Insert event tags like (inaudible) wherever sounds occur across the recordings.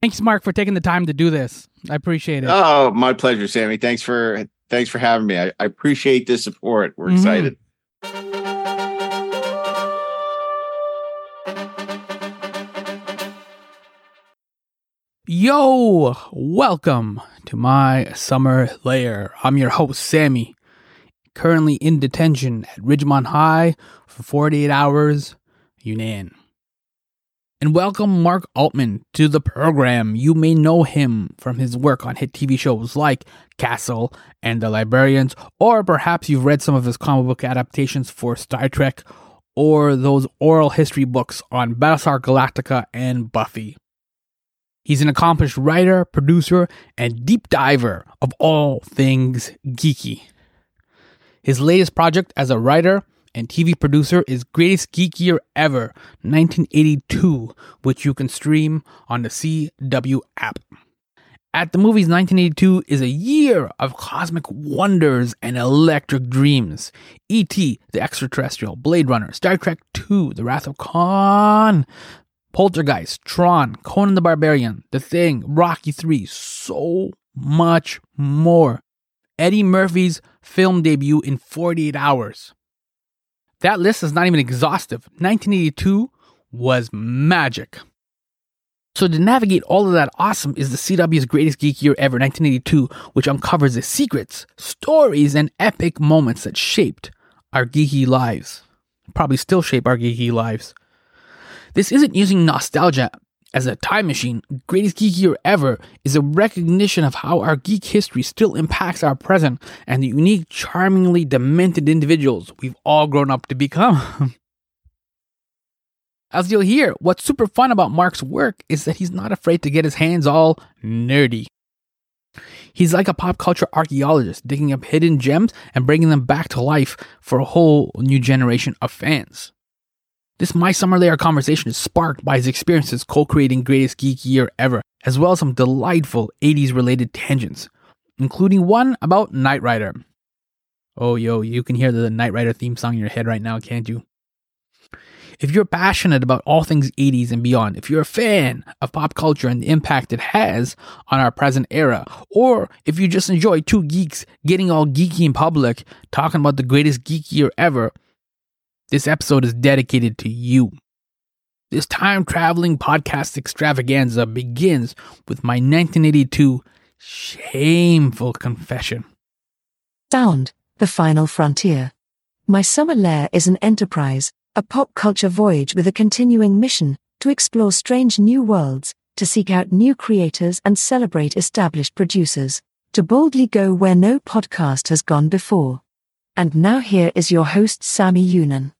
Thanks, Mark, for taking the time to do this. I appreciate it. Oh, my pleasure, Sammy. Thanks for thanks for having me. I, I appreciate the support. We're mm-hmm. excited. Yo, welcome to my summer lair. I'm your host, Sammy, currently in detention at Ridgemont High for 48 hours, Younan. And welcome Mark Altman to the program. You may know him from his work on hit TV shows like Castle and The Librarians, or perhaps you've read some of his comic book adaptations for Star Trek or those oral history books on Battlestar Galactica and Buffy. He's an accomplished writer, producer, and deep diver of all things geeky. His latest project as a writer and TV producer is Greatest Geek Year Ever 1982, which you can stream on the CW app. At the movies, 1982 is a year of cosmic wonders and electric dreams. E.T., the extraterrestrial, Blade Runner, Star Trek II, The Wrath of Khan, Poltergeist, Tron, Conan the Barbarian, The Thing, Rocky 3, so much more. Eddie Murphy's film debut in 48 hours. That list is not even exhaustive. 1982 was magic. So, to navigate all of that awesome is the CW's greatest geek year ever, 1982, which uncovers the secrets, stories, and epic moments that shaped our geeky lives. Probably still shape our geeky lives. This isn't using nostalgia as a time machine. Greatest Geek Year Ever is a recognition of how our geek history still impacts our present and the unique, charmingly demented individuals we've all grown up to become. (laughs) As you'll hear, what's super fun about Mark's work is that he's not afraid to get his hands all nerdy. He's like a pop culture archaeologist, digging up hidden gems and bringing them back to life for a whole new generation of fans. This My Summer Lair conversation is sparked by his experiences co creating Greatest Geek Year Ever, as well as some delightful 80s related tangents, including one about Knight Rider. Oh, yo, you can hear the Knight Rider theme song in your head right now, can't you? If you're passionate about all things 80s and beyond, if you're a fan of pop culture and the impact it has on our present era, or if you just enjoy two geeks getting all geeky in public, talking about the greatest geek year ever, this episode is dedicated to you. This time traveling podcast extravaganza begins with my 1982 shameful confession. Sound, The Final Frontier. My Summer Lair is an enterprise, a pop culture voyage with a continuing mission to explore strange new worlds, to seek out new creators and celebrate established producers, to boldly go where no podcast has gone before. And now here is your host, Sammy Younan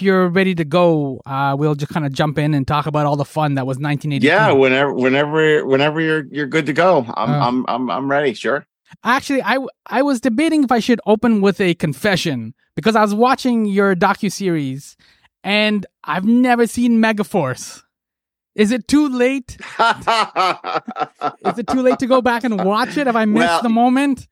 if you're ready to go, uh, we'll just kind of jump in and talk about all the fun that was 1982. Yeah, whenever, whenever, whenever you're you're good to go, I'm uh, I'm I'm I'm ready. Sure. Actually, I I was debating if I should open with a confession because I was watching your docu series, and I've never seen Megaforce. Is it too late? (laughs) Is it too late to go back and watch it? Have I missed well, the moment?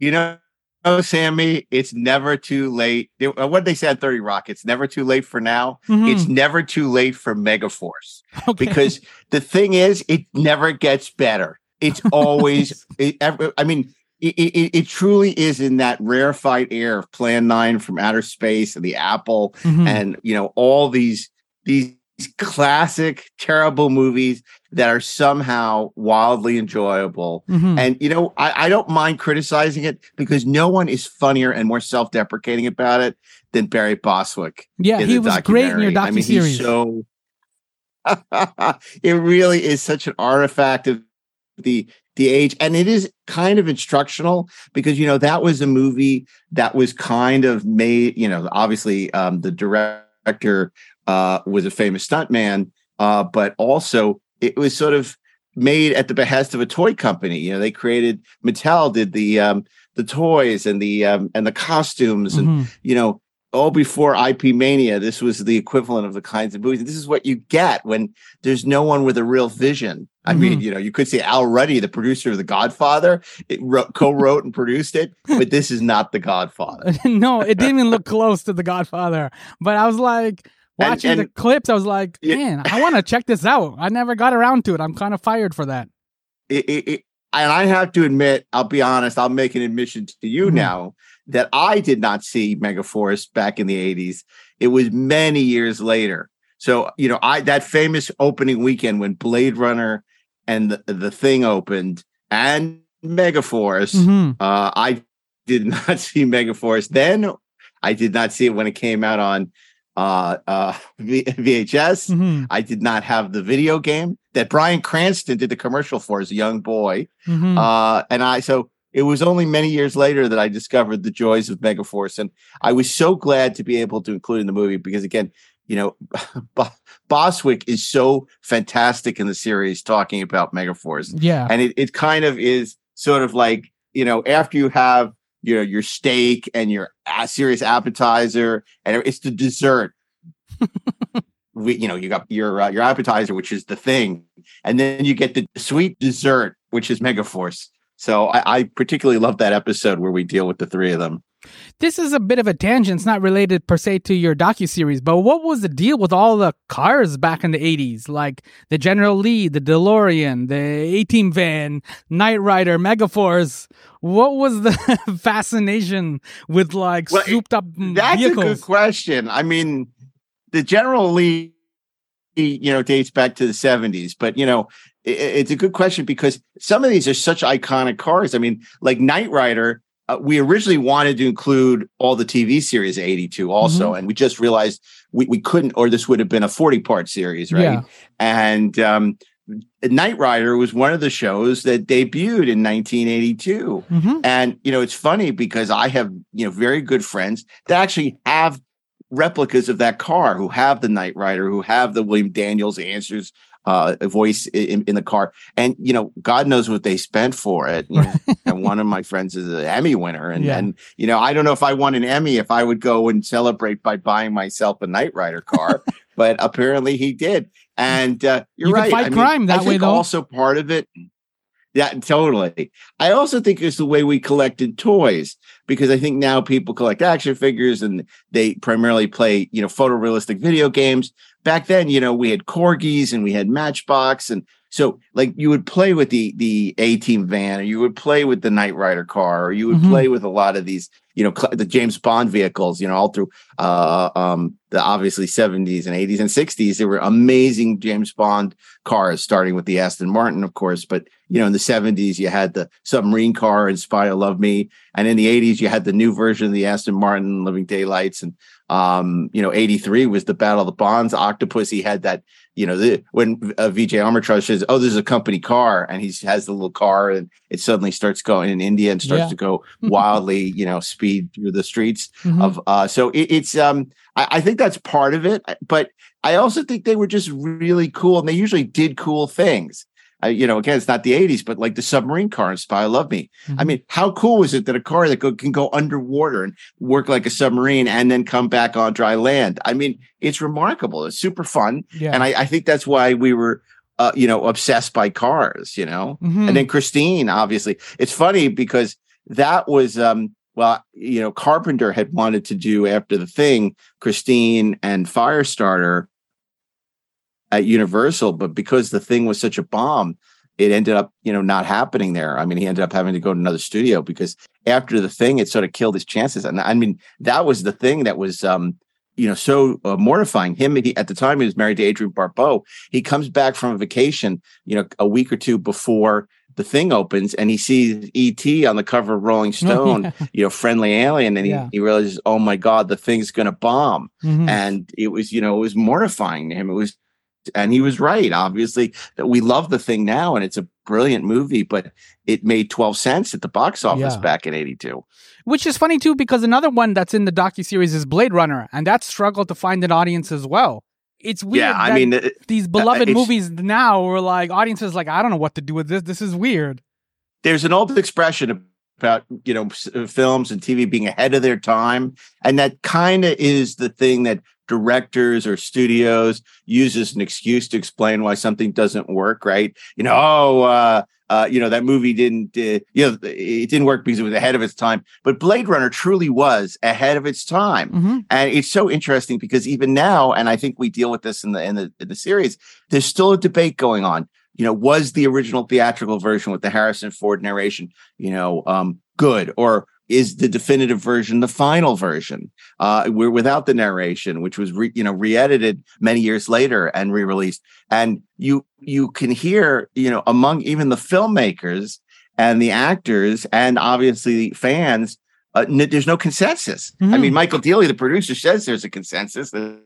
You know, Oh, Sammy, it's never too late. Uh, what they said, 30 Rock, it's never too late for now. Mm-hmm. It's never too late for Megaforce. Okay. Because the thing is, it never gets better. It's (laughs) always, it, I mean, it, it, it, truly is in that rarefied air of Plan 9 from outer space and the Apple mm-hmm. and, you know, all these, these classic, terrible movies that are somehow wildly enjoyable. Mm-hmm. And, you know, I, I, don't mind criticizing it because no one is funnier and more self deprecating about it than Barry Bostwick Yeah, he was great in your docuseries. I mean, he's so. (laughs) it really is such an artifact of the the age and it is kind of instructional because you know that was a movie that was kind of made you know obviously um the director uh was a famous stuntman uh but also it was sort of made at the behest of a toy company. You know, they created Mattel did the um, the toys and the um, and the costumes and mm-hmm. you know all before IP Mania. This was the equivalent of the kinds of movies. This is what you get when there's no one with a real vision. I mm-hmm. mean, you know, you could say Al Ruddy, the producer of The Godfather, wrote, co-wrote and produced it, (laughs) but this is not The Godfather. (laughs) no, it didn't even look close to The Godfather. But I was like, Watching and- the clips, I was like, man, I want to check this out. I never got around to it. I'm kind of fired for that. it, it, it- and I have to admit, I'll be honest, I'll make an admission to you Mhm. now that I did not see Megaforce back in the 80s. It was many years later. So, you know, I that famous opening weekend when Blade Runner and the, the thing opened and Megaforce, hmm uh, I did (laughs) not see Megaforce. Then I did not see it when it came out on uh, uh, v- VHS. hmm I did not have the video game that Bryan Cranston did the commercial for as a young boy. hmm Uh, and I, so it was only many years later that I discovered the joys of Megaforce. And I was so glad to be able to include in the movie because, again, you know, (laughs) Bo- Bostwick is so fantastic in the series talking about Megaforce. yeah. And it, it kind of is sort of like, you know, after you have your, your steak and your serious appetizer, and it's the dessert (laughs) we you know you got your uh, your appetizer which is the thing and then you get the sweet dessert which is megaforce so I, I particularly love that episode where we deal with the three of them This is a bit of a tangent. It's not related per se to your docuseries, but what was the deal with all the cars back in the 80s? Like the General Lee, the DeLorean, the A Team van, Knight Rider, Megaforce. What was the (laughs) fascination with like Well, souped up that's a good question i mean the general lee you know dates back to the 70s but you know it's a good question because some of these are such iconic cars i mean like knight rider uh, we originally wanted to include all the TV series of 82 also, Mm-hmm. and we just realized we, we couldn't, or this would have been a 40 part series, right? Yeah. And um, Knight Rider was one of the shows that debuted in 1982. hmm And, you know, it's funny because I have, you know, very good friends that actually have replicas of that car who have the Knight Rider, who have the William Daniels answers uh voice in, in the car and you know god knows what they spent for it (laughs) and one of my friends is an emmy winner and Yeah. and you know i don't know if i won an emmy if i would go and celebrate by buying myself a Knight Rider car (laughs) but apparently he did and uh you're You right fight I mean, crime that I way, though. also part of it yeah, totally. I also think it's the way we collected toys because I think now people collect action figures and they primarily play, you know, photorealistic video games. Back then, you know, we had corgis and we had Matchbox, and so like you would play with the the A Team van, or you would play with the Knight Rider car, or you would Mhm. play with a lot of these, you know, cl- the James Bond vehicles. You know, all through uh, um, the obviously seventies and eighties and sixties, there were amazing James Bond cars, starting with the Aston Martin, of course, but you know, in the 70s, you had the submarine car in Spy Love Me. And in the 80s, you had the new version of the Aston Martin Living Daylights. And, um, you know, 83 was the Battle of the Bonds. Octopus, he had that, you know, the, when uh, Vijay Amritraj says, Oh, this is a company car. And he has the little car and it suddenly starts going in India and starts Yeah. to go (laughs) wildly, you know, speed through the streets Mhm. of uh so it, it's um I, I think that's part of it but i also think they were just really cool and they usually did cool things you know again it's not the 80s but like the submarine car in spy love me i Mhm. mean how cool is it that a car that go, can go underwater and work like a submarine and then come back on dry land i mean it's remarkable it's super fun yeah. and i, I think that's why we were uh, you know obsessed by cars you know Mhm. and then Christine, obviously, it's funny because that was um well, you know, Carpenter had wanted to do after the thing, Christine and Firestarter at Universal, but because the thing was such a bomb, it ended up, you know, not happening there. I mean, he ended up having to go to another studio because after the thing, it sort of killed his chances. And I mean, that was the thing that was um you know, so uh, mortifying. Him he, at the time he was married to Adrienne Barbeau. He comes back from a vacation, you know, a week or two before the thing opens, and he sees ET on the cover of Rolling (laughs) Stone, you know, friendly alien, and he, Yeah. he realizes, oh my god, the thing's going to bomb, Mhm. and it was, you know, it was mortifying to him. It was, and he was right. Obviously, that we love the thing now, and it's a brilliant movie, but it made twelve cents at the box office Yeah. back in '82. Which is funny too, because another one that's in the docu series is Blade Runner, and that struggled to find an audience as well. It's weird. Yeah, I that mean, it- these beloved it's- movies now were like audiences like I don't know what to do with this. This is weird. there's an old expression about you know uh, films and TV being ahead of their time, and that kind of is the thing that directors or studios use as an excuse to explain why something doesn't work, right? You know, oh, uh, uh, you know that movie didn't, uh, you know, it didn't work because it was ahead of its time. But Blade Runner truly was ahead of its time, Mm-hmm. and it's so interesting because even now, and I think we deal with this in the in the in the series. There's still a debate going on. You know, was the original theatrical version with the Harrison Ford narration, you know, um, good or is the definitive version the final version uh we're without the narration which was re, you know re-edited many years later and re-released. And you you can hear you know among even the filmmakers and the actors and obviously fans uh, n- there's no consensus. I Mhm. mean michael Deeley the producer says there's a consensus that,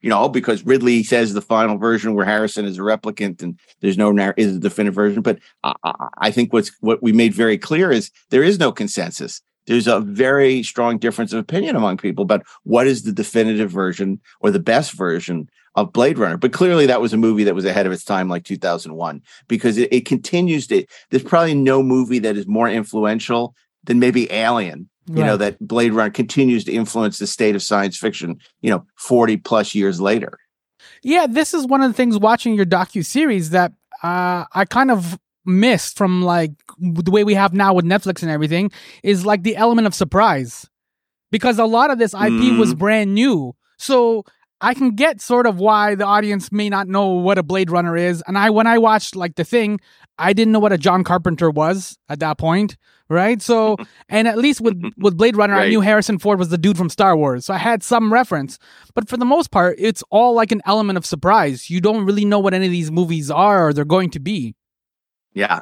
you know because ridley says the final version where harrison is a replicant and there's no narr- is the definitive version. But I, I- I think what's what we made very clear is there is no consensus there's a very strong difference of opinion among people about what is the definitive version or the best version of Blade Runner. But clearly, that was a movie that was ahead of its time, like 2001, because it, it continues to. There's probably no movie that is more influential than maybe Alien. You know that Blade Runner continues to influence the state of science fiction. You know, 40 plus years later. Yeah, this is one of the things watching your docu series that uh, I kind of missed from like the way we have now with Netflix and everything is like the element of surprise because a lot of this IP mm-hmm. was brand new. So I can get sort of why the audience may not know what a Blade Runner is. And I when I watched like the thing, I didn't know what a John Carpenter was at that point, right? So (laughs) and at least with with Blade Runner, I knew Harrison Ford was the dude from Star Wars, so I had some reference. But for the most part, it's all like an element of surprise. You don't really know what any of these movies are or they're going to be. Yeah.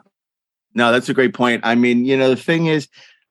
No, that's a great point. I mean, you know, the thing is,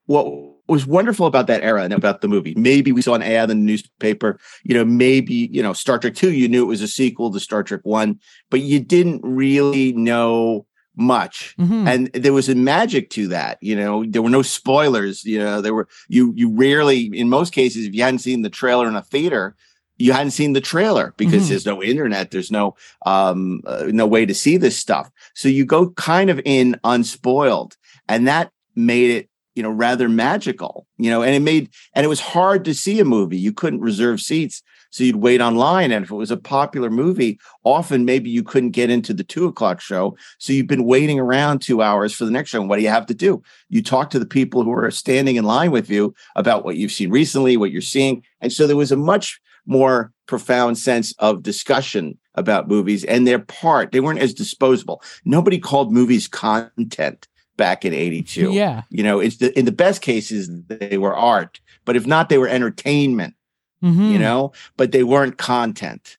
what was wonderful about that era and about the movie, maybe we saw an ad in the newspaper, you know, maybe, you know, Star Trek 2, you knew it was a sequel to Star Trek 1, but you didn't really know much. Mhm. And there was a magic to that, you know. There were no spoilers, you know. There were you you rarely, in most cases, if you hadn't seen the trailer in a theater, you hadn't seen the trailer because Mhm. there's no internet, there's no um uh, no way to see this stuff. So you go kind of in unspoiled, and that made it you know rather magical, you know. And it made and it was hard to see a movie. You couldn't reserve seats, so you'd wait online. And if it was a popular movie, often maybe you couldn't get into the two o'clock show, so you've been waiting around two hours for the next show. And what do you have to do? You talk to the people who are standing in line with you about what you've seen recently, what you're seeing, and so there was a much more profound sense of discussion about movies and their part. They weren't as disposable. Nobody called movies content back in 82. Yeah. You know, it's the in the best cases they were art, but if not, they were entertainment, Mhm. you know, but they weren't content.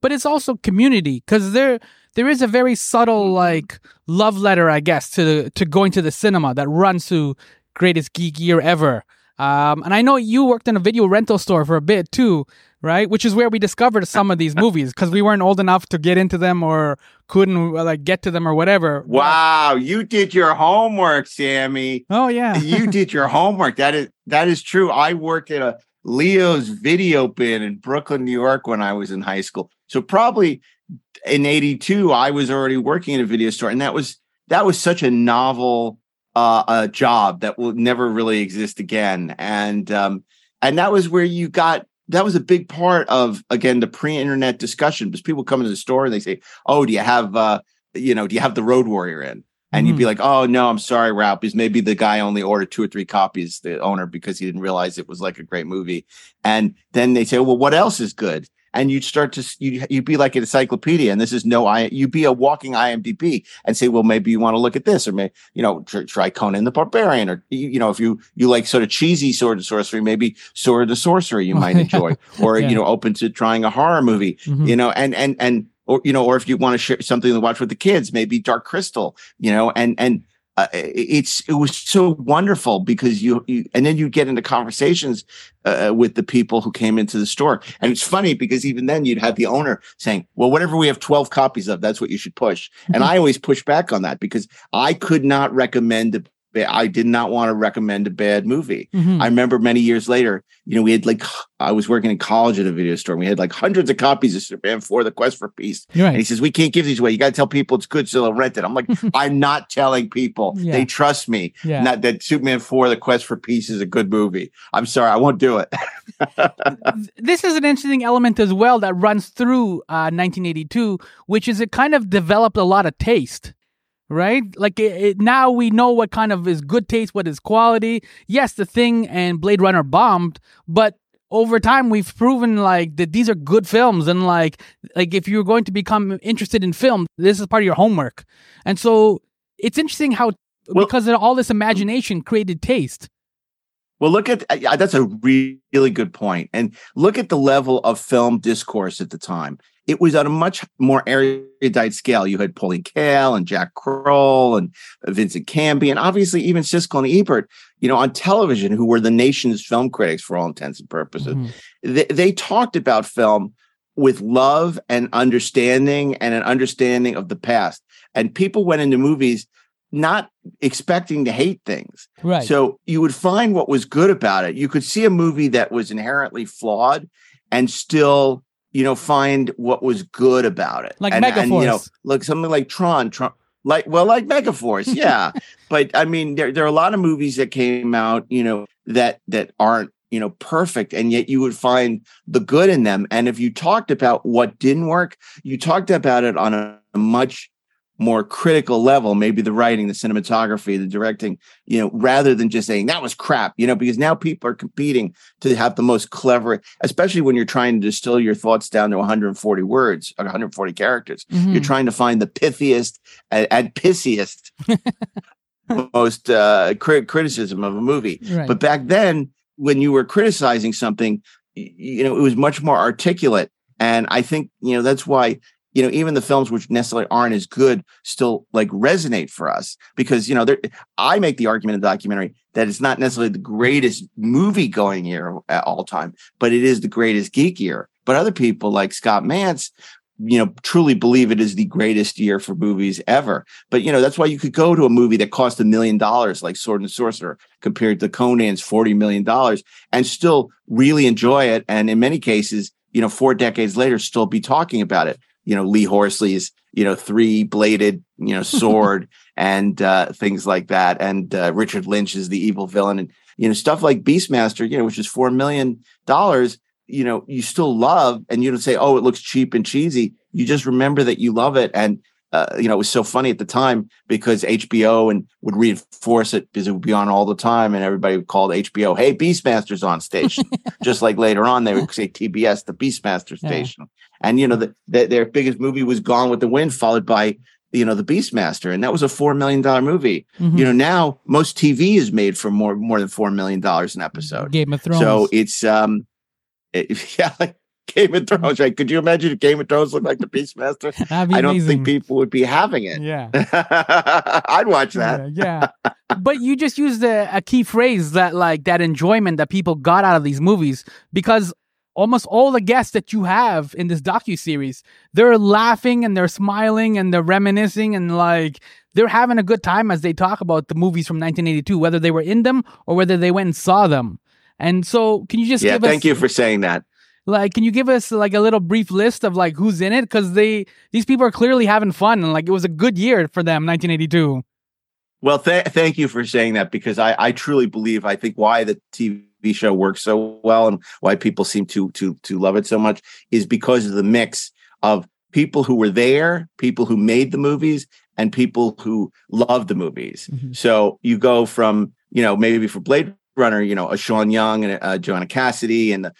but it's also community because there there is a very subtle like love letter, I guess, to to going to the cinema that runs through greatest geek year ever. Um, and I know you worked in a video rental store for a bit too, right? Which is where we discovered some of these (laughs) movies because we weren't old enough to get into them or couldn't uh, like get to them or whatever. Wow, you did your homework, Sammy. Oh yeah. you (laughs) did your homework. That is that is true. I worked at a Leo's video bin in Brooklyn, New York when I was in high school. So probably in 82 I was already working in a video store and that was that was such a novel uh, uh job that will never really exist again and um and that was where you got that was a big part of again the pre-internet discussion because people come into the store and they say oh do you have uh you know do you have the road warrior in and you'd be like, "Oh no, I'm sorry, Ralph." Because maybe the guy only ordered two or three copies, the owner, because he didn't realize it was like a great movie. And then they say, "Well, what else is good?" And you'd start to you you'd be like an encyclopedia, and this is no I. You'd be a walking IMDb, and say, "Well, maybe you want to look at this, or maybe you know try, try Conan the Barbarian, or you, you know if you you like sort of cheesy sword and sorcery, maybe Sword of the Sorcery you (laughs) might enjoy, or Yeah. you know open to trying a horror movie, Mhm. you know, and and and or you know, or if you want to share something to watch with the kids, maybe Dark Crystal, you know, and and uh, it's it was so wonderful because you, you and then you get into conversations uh, with the people who came into the store, and it's funny because even then you'd have the owner saying, "Well, whatever we have twelve copies of, that's what you should push," and I always push back on that because I could not recommend a I did not want to recommend a bad movie. Mhm. I remember many years later, you know, we had like I was working in college at a video store. And we had like hundreds of copies of Superman 4, The Quest for Peace. You're And he says, We can't give these away. You got to tell people it's good so they'll rent it. I'm like, (laughs) I'm not telling people. Yeah. They trust me. Yeah. Not that Superman 4, The Quest for Peace is a good movie. I'm sorry, I won't do it. this is an interesting element as well that runs through uh, 1982, which is it kind of developed a lot of taste, right? Like it, it, now we know what kind of is good taste, what is quality. Yes, the thing and Blade Runner bombed, but over time we've proven like that these are good films and like like if you're going to become interested in film, this is part of your homework. And so it's interesting how Well- because of all this imagination created taste. Well, look at uh, that's a really, really good point. And look at the level of film discourse at the time. It was on a much more erudite scale. You had Pauline Kael and Jack Kroll and Vincent Canby, and obviously even Siskel and Ebert, you know, on television, who were the nation's film critics for all intents and purposes. Mhm. They, they talked about film with love and understanding and an understanding of the past. And people went into movies not expecting to hate things. Right. So you would find what was good about it. You could see a movie that was inherently flawed and still, you know, find what was good about it. Like and, and, you know, Megaforce. like something like Tron, Tron like well, like Megaforce, (laughs) yeah. but I mean, there there are a lot of movies that came out, you know, that that aren't you know perfect and yet you would find the good in them and if you talked about what didn't work you talked about it on a, a much more critical level, maybe the writing, the cinematography, the directing, you know, rather than just saying that was crap, you know, because now people are competing to have the most clever, especially when you're trying to distill your thoughts down to 140 words, or 140 characters. Mhm. You're trying to find the pithiest and, and pissiest, (laughs) most uh, cri- criticism of a movie. Right. But back then, when you were criticizing something, you know, it was much more articulate. And I think, you know, that's why, you know, even the films which necessarily aren't as good still like resonate for us because, you know, I make the argument in the documentary that it's not necessarily the greatest movie going year at all time, but it is the greatest geek year. But other people like Scott Mantz, you know, truly believe it is the greatest year for movies ever. But you know, that's why you could go to a movie that cost a million dollars, like Sword and Sorcerer, compared to Conan's forty million dollars, and still really enjoy it. And in many cases, you know, four decades later, still be talking about it. You know, Lee Horsley's, you know, three bladed, you know, (laughs) sword and uh, things like that, and uh, Richard Lynch is the evil villain, and you know, stuff like Beastmaster, you know, which is four million dollars you know you still love and you don't say oh it looks cheap and cheesy. You just remember that you love it. And uh, you know it was so funny at the time because hbo and would reinforce it because it would be on all the time and everybody called hbo hey beastmaster's on station (laughs) just like later on they would (laughs) say tbs the beastmaster Yeah. station and you know the, the, their biggest movie was gone with the wind followed by you know the beastmaster and that was a four million dollar movie Mhm. you know now most tv is made for more more than four million dollars an episode Game of Thrones. so it's um, it, (laughs) yeah, like Game of Thrones. Right? Could you imagine if Game of Thrones looked like the Beastmaster? (laughs) I don't amazing. think people would be having it. Yeah. (laughs) I'd watch that. Yeah, yeah. (laughs) but you just used a, a key phrase that like that enjoyment that people got out of these movies because almost all the guests that you have in this docu series, they're laughing and they're smiling and they're reminiscing and like they're having a good time as they talk about the movies from 1982, whether they were in them or whether they went and saw them. And so, can you just Yeah, thank us you for saying that. Like can you give us like a little brief list of like who's in it because they these people are clearly having fun and like it was a good year for them 1982 Well, th- thank you for saying that because I, I truly believe I think why the TV show works so well and why people seem to to to love it so much is because of the mix of people who were there, people who made the movies, and people who love the movies. Mhm. So you go from you know maybe for Blade Runner, you know a Sean Young and uh, Joanna Cassidy and the,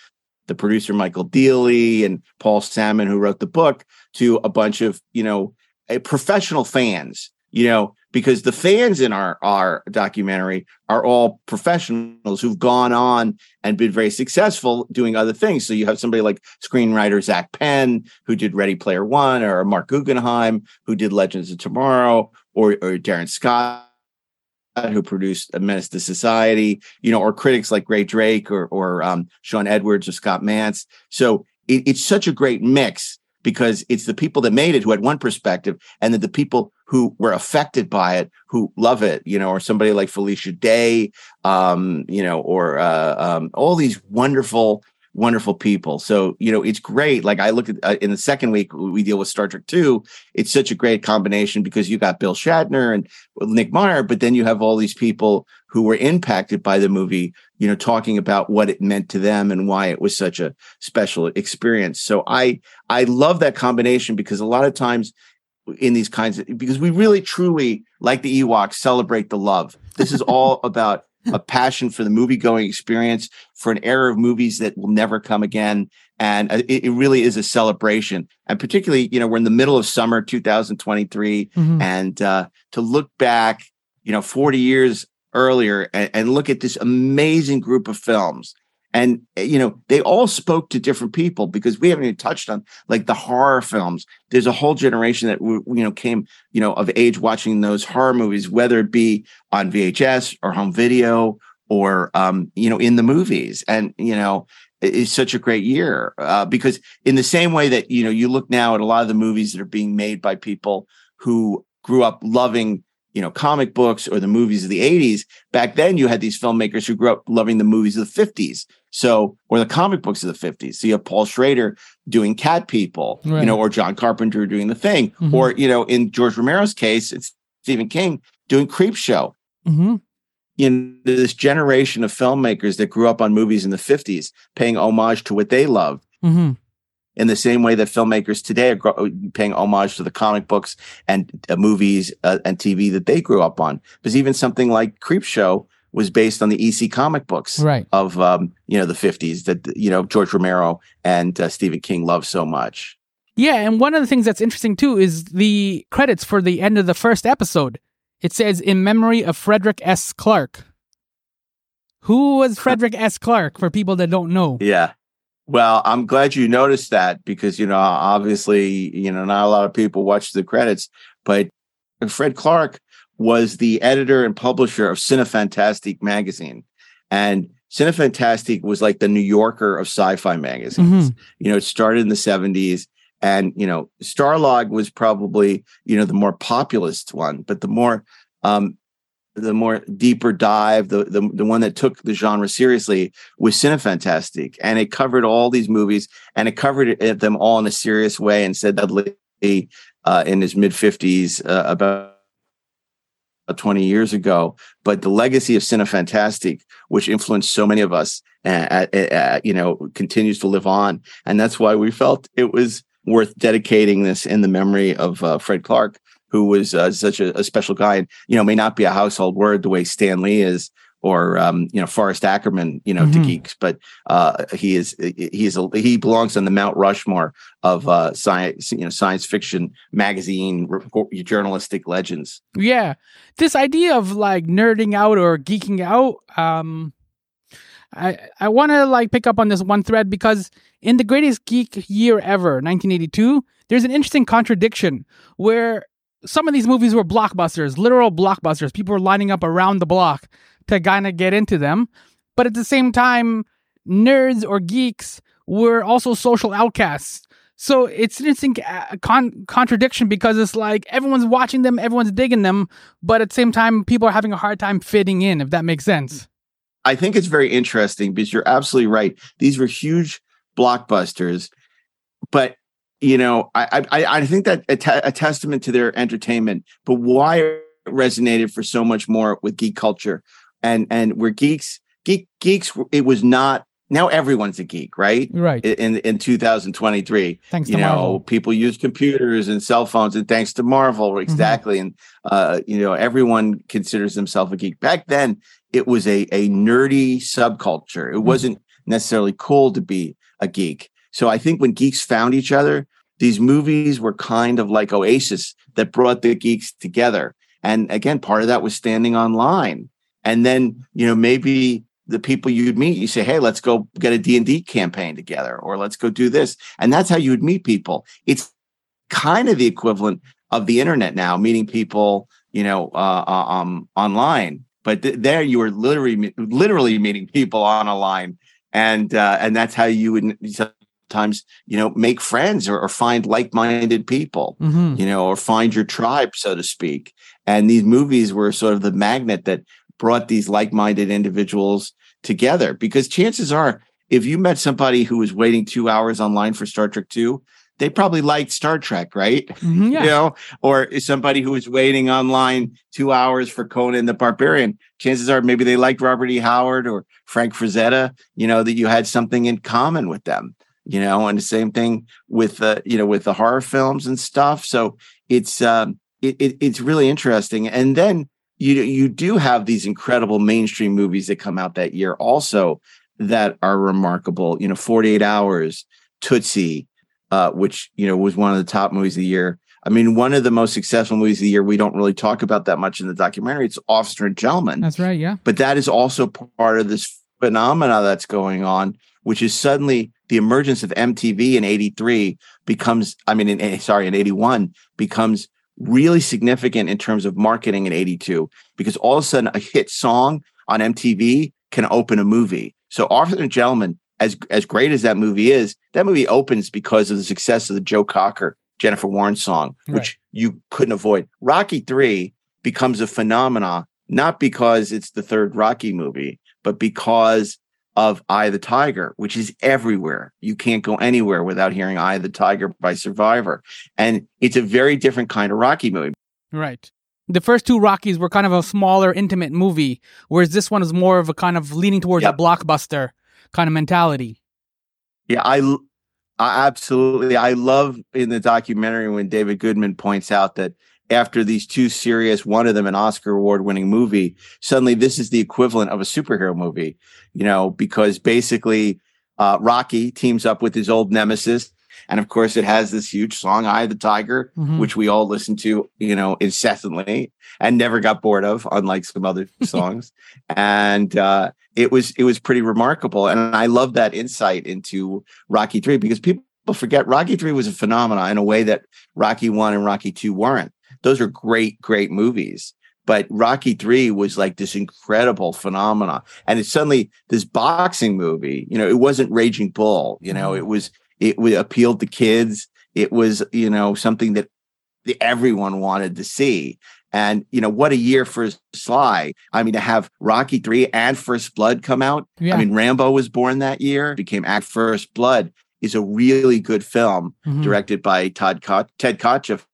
the producer Michael Deeley and Paul Sammon who wrote the book to a bunch of you know professional fans. You know because the fans in our our documentary are all professionals who've gone on and been very successful doing other things. So you have somebody like screenwriter Zak Penn who did Ready Player One, or Marc Guggenheim who did Legends of Tomorrow, or or Darin Scott who produced A Menace to Society, you know, or critics like Ray Drake or or um, Sean Edwards or Scott Mantz. So it, it's such a great mix because it's the people that made it who had one perspective and then the people who were affected by it who love it you know or somebody like felicia day um you know or uh, um, all these wonderful wonderful people. So, you know, it's great. Like I look at uh, in the second week, we deal with Star Trek 2. It's such a great combination because you got Bill Shatner and Nick Meyer, but then you have all these people who were impacted by the movie, you know, talking about what it meant to them and why it was such a special experience. So I, I love that combination because a lot of times in these kinds of, because we really truly like the Ewoks celebrate the love. This is all (laughs) about a passion for the movie going experience, for an era of movies that will never come again. And uh, it, it, really is a celebration. And particularly, you know, we're in the middle of summer 2023. Mm-hmm. And uh, to look back, you know, 40 years earlier and, and look at this amazing group of films and eh, you know they all spoke to different people because we haven't even touched on like the horror films. There's a whole generation that you know came you know of age watching those horror movies whether it be on vhs or home video or um you know in the movies. And you know it's such a great year uh, because in the same way that you know you look now at a lot of the movies that are being made by people who grew up loving you know, comic books or the movies of the 80s. Back then, you had these filmmakers who grew up loving the movies of the 50s. So, or the comic books of the 50s. So you have Paul Schrader doing Cat People, right. you know, or John Carpenter doing The Thing. Mm-hmm. Or, you know, in George Romero's case, it's Stephen King doing Creepshow. Mm-hmm. In this generation of filmmakers that grew up on movies in the 50s, paying homage to what they loved. Mm-hmm in the same way that filmmakers today are uh, paying homage to the comic books and uh, movies uh, and TV that they grew up on. Because even something like Creepshow was based on the EC comic books right. of um, you know the 50s that you know George Romero and uh, Stephen King loved so much. Yeah, and one of the things that's interesting too is the credits for the end of the first episode. It says in memory of Frederick S. Clark. Who was Frederick S. Clark for people that don't know? Yeah. Well, I'm glad you noticed that because, you know, obviously, you know, not a lot of people watch the credits, but Fred Clark was the editor and publisher of Cinefantastique magazine. And Cinefantastique was like the New Yorker of sci-fi magazines. Mm-hmm. You know, it started in the 70s and, you know, Starlog was probably, you know, the more populist one, but the more um, the more deeper dive, the, the the one that took the genre seriously was Cinefantastique, and it covered all these movies, and it covered them all in a serious way. And said Dudley uh, in his mid fifties uh, about. 20 years ago, but the legacy of Cinefantastique, which influenced so many of us, uh, uh, you know, continues to live on. And that's why we felt it was worth dedicating this in the memory of uh, Fred Clark, who was uh, such a, a, special guy and you know may not be a household word the way Stan Lee is or um, you know Forrest Ackerman you know mm-hmm. to geeks but uh, he is he is a, he belongs on the Mount Rushmore of uh, science you know science fiction magazine journalistic legends yeah this idea of like nerding out or geeking out um I I want to like pick up on this one thread because in the greatest geek year ever 1982 there's an interesting contradiction where some of these movies were blockbusters, literal blockbusters. People were lining up around the block to kind of get into them. But at the same time, nerds or geeks were also social outcasts. So it's an interesting uh, con- contradiction because it's like everyone's watching them, everyone's digging them, but at the same time, people are having a hard time fitting in, if that makes sense. I think it's very interesting because you're absolutely right. These were huge blockbusters, but you know, I I, I think that a, testament to their entertainment, but why it resonated for so much more with geek culture, and and we're geeks, geek geeks. It was not. Now everyone's a geek, right? Right. In in 2023, thanks you know, Marvel. people use computers and cell phones, and thanks to Marvel, mm-hmm. exactly. Mm-hmm. And uh, you know, everyone considers themselves a geek. Back then, it was a a nerdy subculture. It mm-hmm. wasn't necessarily cool to be a geek. So I think when geeks found each other, these movies were kind of like Oasis that brought the geeks together. And again, part of that was standing online. And then, you know, maybe the people you'd meet, you say, Hey, let's go get a D&D campaign together, or let's go do this. And that's how you would meet people. It's kind of the equivalent of the internet now, meeting people, you know, uh, uh um, online. But th- there you were literally, literally meeting people on a line. And, uh, and that's how you would sometimes, you know, make friends or, or find like-minded people, Mm-hmm. you know, or find your tribe, so to speak. And these movies were sort of the magnet that brought these like-minded individuals together. Because chances are, if you met somebody who was waiting two hours online for Star Trek 2, they probably liked Star Trek, right? (laughs) Mhm, Yeah. You know, or somebody who was waiting online two hours for Conan the Barbarian. Chances are maybe they liked Robert E. Howard or Frank Frazetta, you know, that you had something in common with them, you know, and the same thing with uh, you know, with the horror films and stuff. So it's um it, it it's really interesting. And then you you do have these incredible mainstream movies that come out that year also that are remarkable. You know, 48 Hours, Tootsie, uh, which you know was one of the top movies of the year. I mean, one of the most successful movies of the year. We don't really talk about that much in the documentary. It's Officer and Gentleman, That's right. Yeah. but that is also part of this phenomena that's going on, which is suddenly the emergence of MTV in '83 becomes. I mean, in eh, sorry, in '81 becomes really significant in terms of marketing in 82 because all of a sudden a hit song on MTV can open a movie. So Officer and Gentlemen, as as great as that movie is, that movie opens because of the success of the Joe Cocker, Jennifer Warnes song, which you couldn't avoid. Rocky 3 becomes a phenomena, not because it's the third Rocky movie, but because of Eye the Tiger, which is everywhere. You can't go anywhere without hearing Eye the Tiger by Survivor. And it's a very different kind of Rocky movie. Right. The first two Rockies were kind of a smaller, intimate movie, whereas this one is more of a kind of leaning towards Yep. a blockbuster kind of mentality. Yeah, I, I absolutely I love in the documentary when David Goodman points out that after these two serious, one of them an Oscar award winning movie, suddenly this is the equivalent of a superhero movie, you know, because basically uh, Rocky teams up with his old nemesis. And of course, it has this huge song, Eye of the Tiger, Mhm. which we all listened to, you know, incessantly and never got bored of, unlike some other (laughs) songs. And uh, it was it was pretty remarkable. And I love that insight into Rocky Three because people forget Rocky Three was a phenomenon in a way that Rocky One and Rocky Two weren't. Those are great, great movies. But Rocky Three was like this incredible phenomena. And it's suddenly this boxing movie, you know, it wasn't Raging Bull, you know, it was it appealed to kids. It was, you know, something that everyone wanted to see. And, you know, what a year for Sly. I mean, to have Rocky 3 and First Blood come out. Yeah. I mean, Rambo was born that year, became Act First Blood, is a really good film Mhm. directed by Todd Ko- Ted Kotcheff.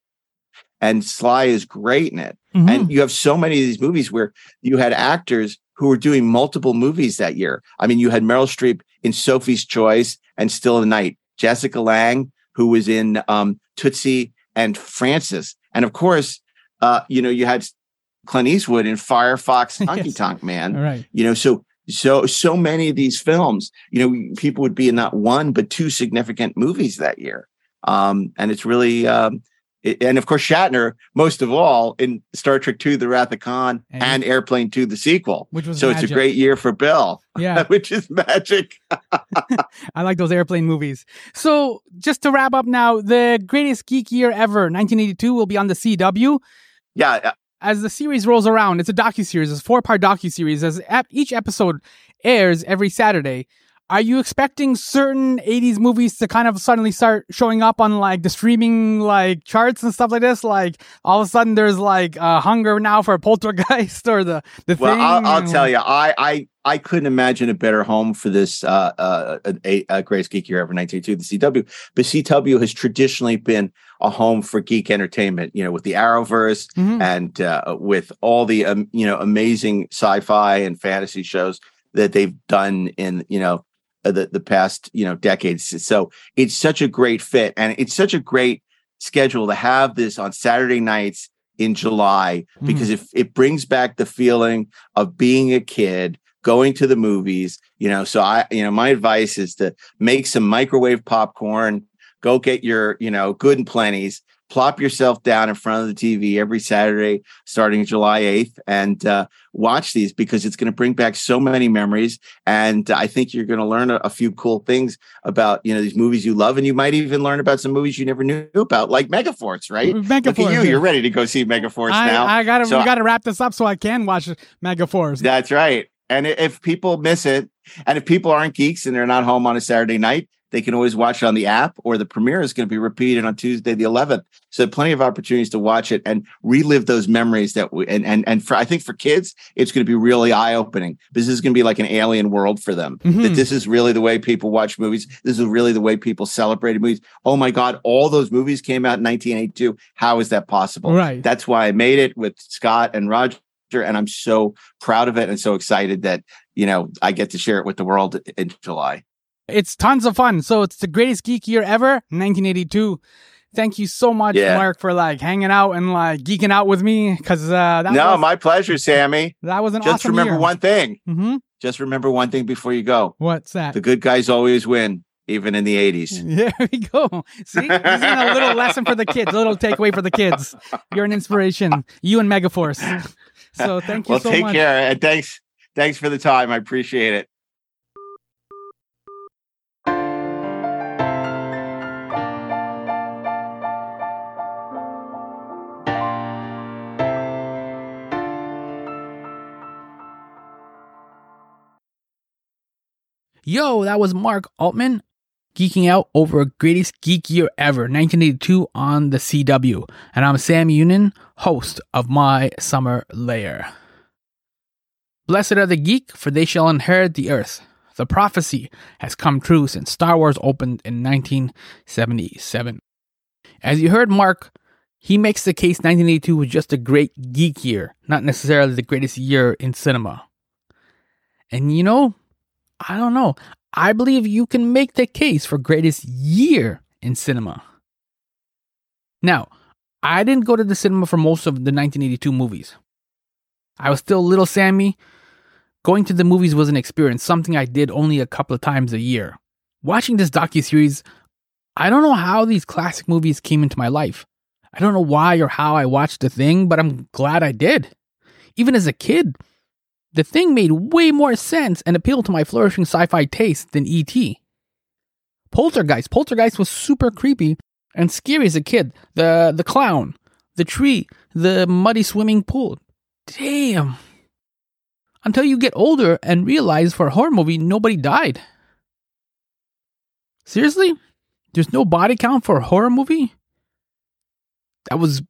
And Sly is great in it. Mhm. And you have so many of these movies where you had actors who were doing multiple movies that year. I mean, you had Meryl Streep in Sophie's Choice and Still the Night, Jessica Lange, who was in um, Tootsie and Frances. And of course, uh, you know, you had Clint Eastwood in Firefox (laughs) Honky Yes. Tonk Man. All right. You know, so so so many of these films, you know, people would be in not one but two significant movies that year. Um, and it's really um, and of course Shatner, most of all, in Star Trek II: The Wrath of Khan And- and, Airplane 2: The sequel. Which was So it's a great year for Bill, Yeah. (laughs) which is magic. (laughs) I like those airplane movies. So, just to wrap up now, the greatest geek year ever, 1982, will be on the CW. Yeah, As the series rolls around, it's a docu-series, it's a four-part docu-series. As ep- each episode airs every Saturday, are you expecting certain 80s movies to kind of suddenly start showing up on like the streaming like charts and stuff like this? Like all of a sudden there's like uh, hunger now for Poltergeist (laughs) or the the Well, thing. I'll, I'll tell you, I, I I couldn't imagine a better home for this uh, uh, a, a greatest geek year ever, 1982, the CW. But CW has traditionally been a home for geek entertainment. You know, with the Arrowverse Mhm. and uh, with all the um, you know amazing sci-fi and fantasy shows that they've done in you know Uh, the the past you know decades. So it's such a great fit, and it's such a great schedule to have this on Saturday nights in July mm-hmm. because if it brings back the feeling of being a kid going to the movies you know so i you know my advice is to make some microwave popcorn go get your you know good and plenties plop yourself down in front of the tv every saturday starting july 8th and uh, watch these because it's going to bring back so many memories and i think you're going to learn a, a few cool things about you know these movies you love and you might even learn about some movies you never knew about like megaforce right look at you you're ready to go see megaforce now I, I gotta So we gotta wrap this up so I can watch Megaforce. that's right. And if people miss it, and if people aren't geeks and they're not home on a Saturday night, they can always watch it on the app, or the premiere is going to be repeated on Tuesday the 11th. So plenty of opportunities to watch it and relive those memories that we and and and for I think for kids, it's going to be really eye opening. This is going to be like an alien world for them. Mhm. That this is really the way people watch movies. This is really the way people celebrated movies. Oh my God, all those movies came out in 1982. How is that possible? Right. That's why I made it with Scott and Roger, and I'm so proud of it and so excited that you know I get to share it with the world in July. It's tons of fun. So it's the greatest geek year ever, 1982. Thank you so much, Yeah. Mark, for like hanging out and like geeking out with me because uh, that no, was, my pleasure, Sammy. that was an Just awesome remember year. one thing. Mm-hmm. Just remember one thing before you go. What's that? The good guys always win, even in the 80s. (laughs) There we go. See, this is a little lesson for the kids, a little takeaway for the kids. You're an inspiration. You and Megaforce. (laughs) So (laughs) thank you Well, so take much. care and thanks. Thanks for the time. I appreciate it. Yo, that was Mark Altman geeking out over greatest geek year ever, 1982 on the CW. And I'm Sam Younan, host of My Summer Lair. Blessed are the geek, for they shall inherit the earth. The prophecy has come true since Star Wars opened in 1977. As you heard Mark, he makes the case 1982 was just a great geek year, not necessarily the greatest year in cinema. And you know, I don't know. I believe you can make the case for greatest year in cinema. Now, I didn't go to the cinema for most of the 1982 movies. I was still little Sammy. Going to the movies was an experience, something I did only a couple of times a year. Watching this docu-series, I don't know how these classic movies came into my life. I don't know why or how I watched the thing, but I'm glad I did. Even as a kid, the thing made way more sense and appealed to my flourishing sci-fi taste than E.T. Poltergeist. Poltergeist was super creepy and scary as a kid. The the clown, the tree, the muddy swimming pool. Damn. Until you get older and realize for a horror movie nobody died. Seriously? There's no body count for a horror movie? That was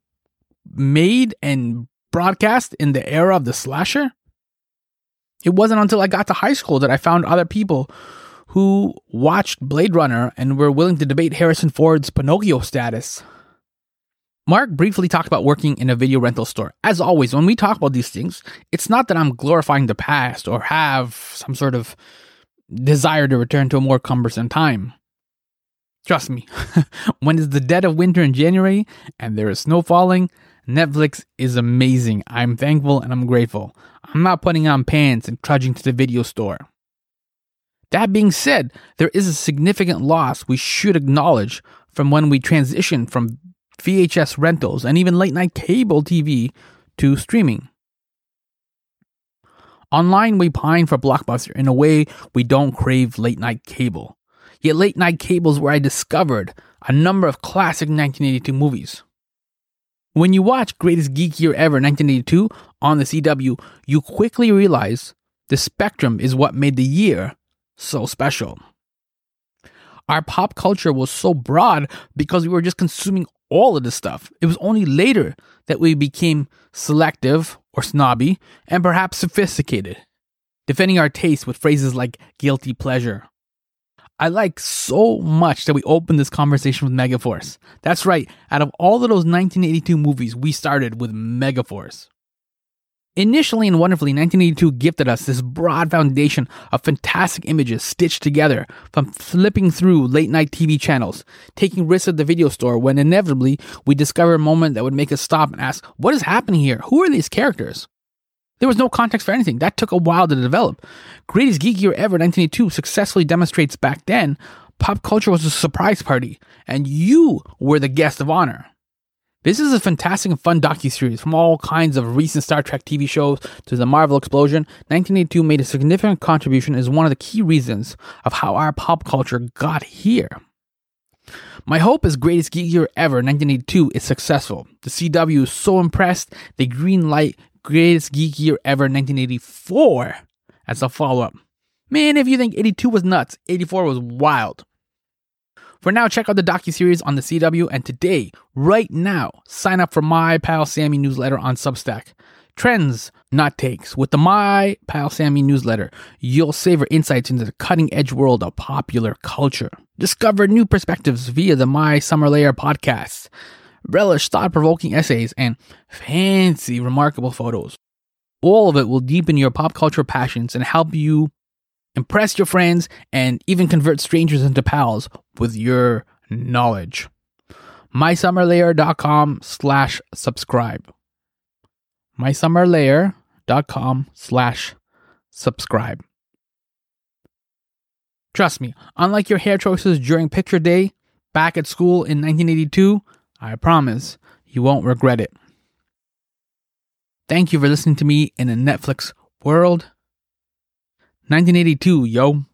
made and broadcast in the era of the slasher? It wasn't until I got to high school that I found other people who watched Blade Runner and were willing to debate Harrison Ford's Pinocchio status. Mark briefly talked about working in a video rental store. As always, when we talk about these things, it's not that I'm glorifying the past or have some sort of desire to return to a more cumbersome time. Trust me, (laughs) when it's the dead of winter in January and there is snow falling, Netflix is amazing. I'm thankful and I'm grateful. I'm not putting on pants and trudging to the video store. That being said, there is a significant loss we should acknowledge from when we transitioned from VHS rentals and even late night cable TV to streaming. Online, we pine for Blockbuster in a way we don't crave late night cable. Yet, late night cable is where I discovered a number of classic 1982 movies. When you watch Greatest Geek Year Ever 1982 on the CW, you quickly realize the spectrum is what made the year so special. Our pop culture was so broad because we were just consuming all of this stuff. It was only later that we became selective or snobby and perhaps sophisticated, defending our taste with phrases like guilty pleasure. I like so much that we opened this conversation with Megaforce. That's right, out of all of those 1982 movies, we started with Megaforce. Initially and wonderfully, 1982 gifted us this broad foundation of fantastic images stitched together from flipping through late night TV channels, taking risks at the video store when inevitably we discover a moment that would make us stop and ask, What is happening here? Who are these characters? There was no context for anything. That took a while to develop. Greatest Geek Year Ever 1982 successfully demonstrates back then pop culture was a surprise party, and you were the guest of honor. This is a fantastic and fun docuseries from all kinds of recent Star Trek TV shows to the Marvel explosion. 1982 made a significant contribution as one of the key reasons of how our pop culture got here. My hope is Greatest Geek Year Ever 1982 is successful. The CW is so impressed they green light Greatest Geek Year Ever 1984 as a follow up. Man, if you think 82 was nuts, 84 was wild. For now, check out the docu-series on the CW, and today, right now, sign up for My Pal Sammy newsletter on Substack. Trends, not takes. With the My Pal Sammy newsletter, you'll savor insights into the cutting edge world of popular culture. Discover new perspectives via the My Summer Lair podcast. Relish thought provoking essays and fancy, remarkable photos. All of it will deepen your pop culture passions and help you impress your friends and even convert strangers into pals with your knowledge. MySummerLair.com slash subscribe mysummerlair.com slash subscribe. Trust me, unlike your hair choices during picture day back at school in 1982, I promise you won't regret it. Thank you for listening to me in a Netflix world. 1982, yo.